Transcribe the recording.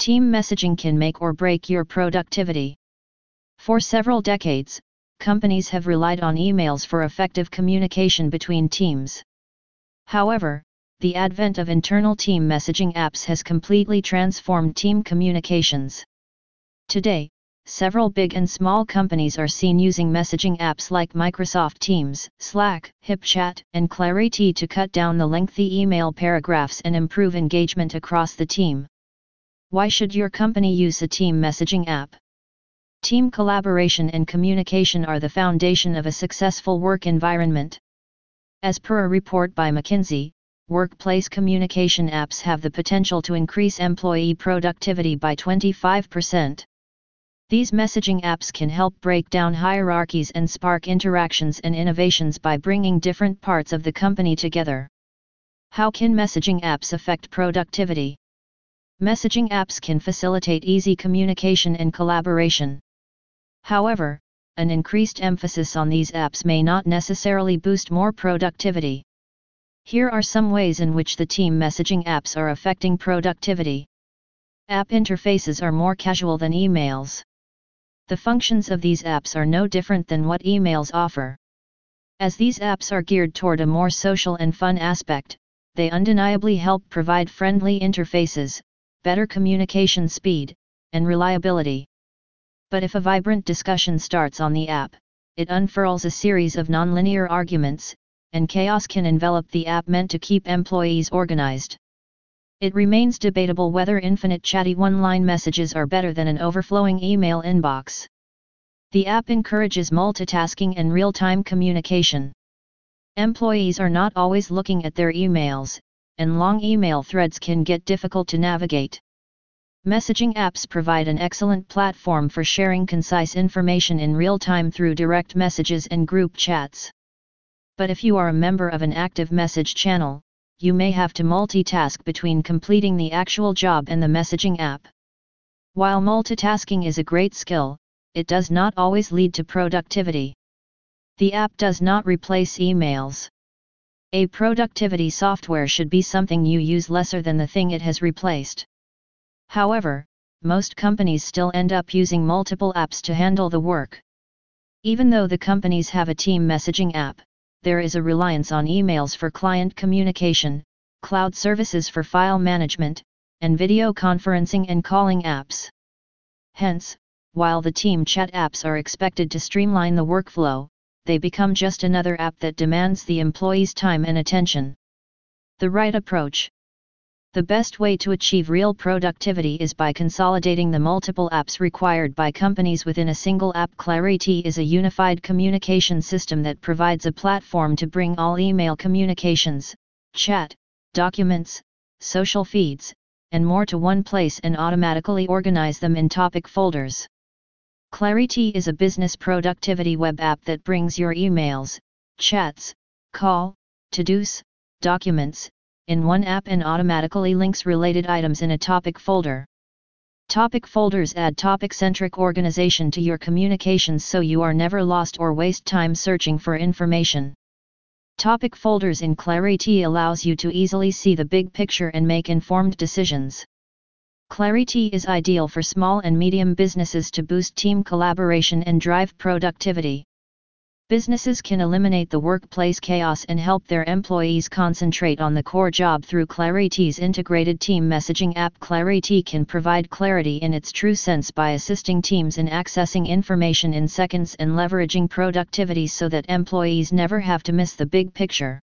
Team messaging can make or break your productivity. For several decades, companies have relied on emails for effective communication between teams. However, the advent of internal team messaging apps has completely transformed team communications. Today, several big and small companies are seen using messaging apps like Microsoft Teams, Slack, HipChat, and Clariti to cut down the lengthy email paragraphs and improve engagement across the team. Why should your company use a team messaging app? Team collaboration and communication are the foundation of a successful work environment. As per a report by McKinsey, workplace communication apps have the potential to increase employee productivity by 25%. These messaging apps can help break down hierarchies and spark interactions and innovations by bringing different parts of the company together. How can messaging apps affect productivity? Messaging apps can facilitate easy communication and collaboration. However, an increased emphasis on these apps may not necessarily boost more productivity. Here are some ways in which the team messaging apps are affecting productivity. App interfaces are more casual than emails. The functions of these apps are no different than what emails offer. As these apps are geared toward a more social and fun aspect, they undeniably help provide friendly interfaces, better communication speed, and reliability. But if a vibrant discussion starts on the app, it unfurls a series of nonlinear arguments, and chaos can envelop the app meant to keep employees organized. It remains debatable whether infinite chatty one-line messages are better than an overflowing email inbox. The app encourages multitasking and real-time communication. Employees are not always looking at their emails, and long email threads can get difficult to navigate. Messaging apps provide an excellent platform for sharing concise information in real time through direct messages and group chats. But if you are a member of an active message channel, you may have to multitask between completing the actual job and the messaging app. While multitasking is a great skill, it does not always lead to productivity. The app does not replace emails. A productivity software should be something you use lesser than the thing it has replaced. However, most companies still end up using multiple apps to handle the work. Even though the companies have a team messaging app, there is a reliance on emails for client communication, cloud services for file management, and video conferencing and calling apps. Hence, while the team chat apps are expected to streamline the workflow, they become just another app that demands the employee's time and attention. The right approach. The best way to achieve real productivity is by consolidating the multiple apps required by companies within a single app. Clariti is a unified communication system that provides a platform to bring all email communications, chat, documents, social feeds, and more to one place and automatically organize them in topic folders. Clariti is a business productivity web app that brings your emails, chats, call, to-dos, documents, in one app and automatically links related items in a topic folder. Topic folders add topic-centric organization to your communications so you are never lost or waste time searching for information. Topic folders in Clariti allows you to easily see the big picture and make informed decisions. Clariti is ideal for small and medium businesses to boost team collaboration and drive productivity. Businesses can eliminate the workplace chaos and help their employees concentrate on the core job through Clariti's integrated team messaging app. Clariti can provide clarity in its true sense by assisting teams in accessing information in seconds and leveraging productivity so that employees never have to miss the big picture.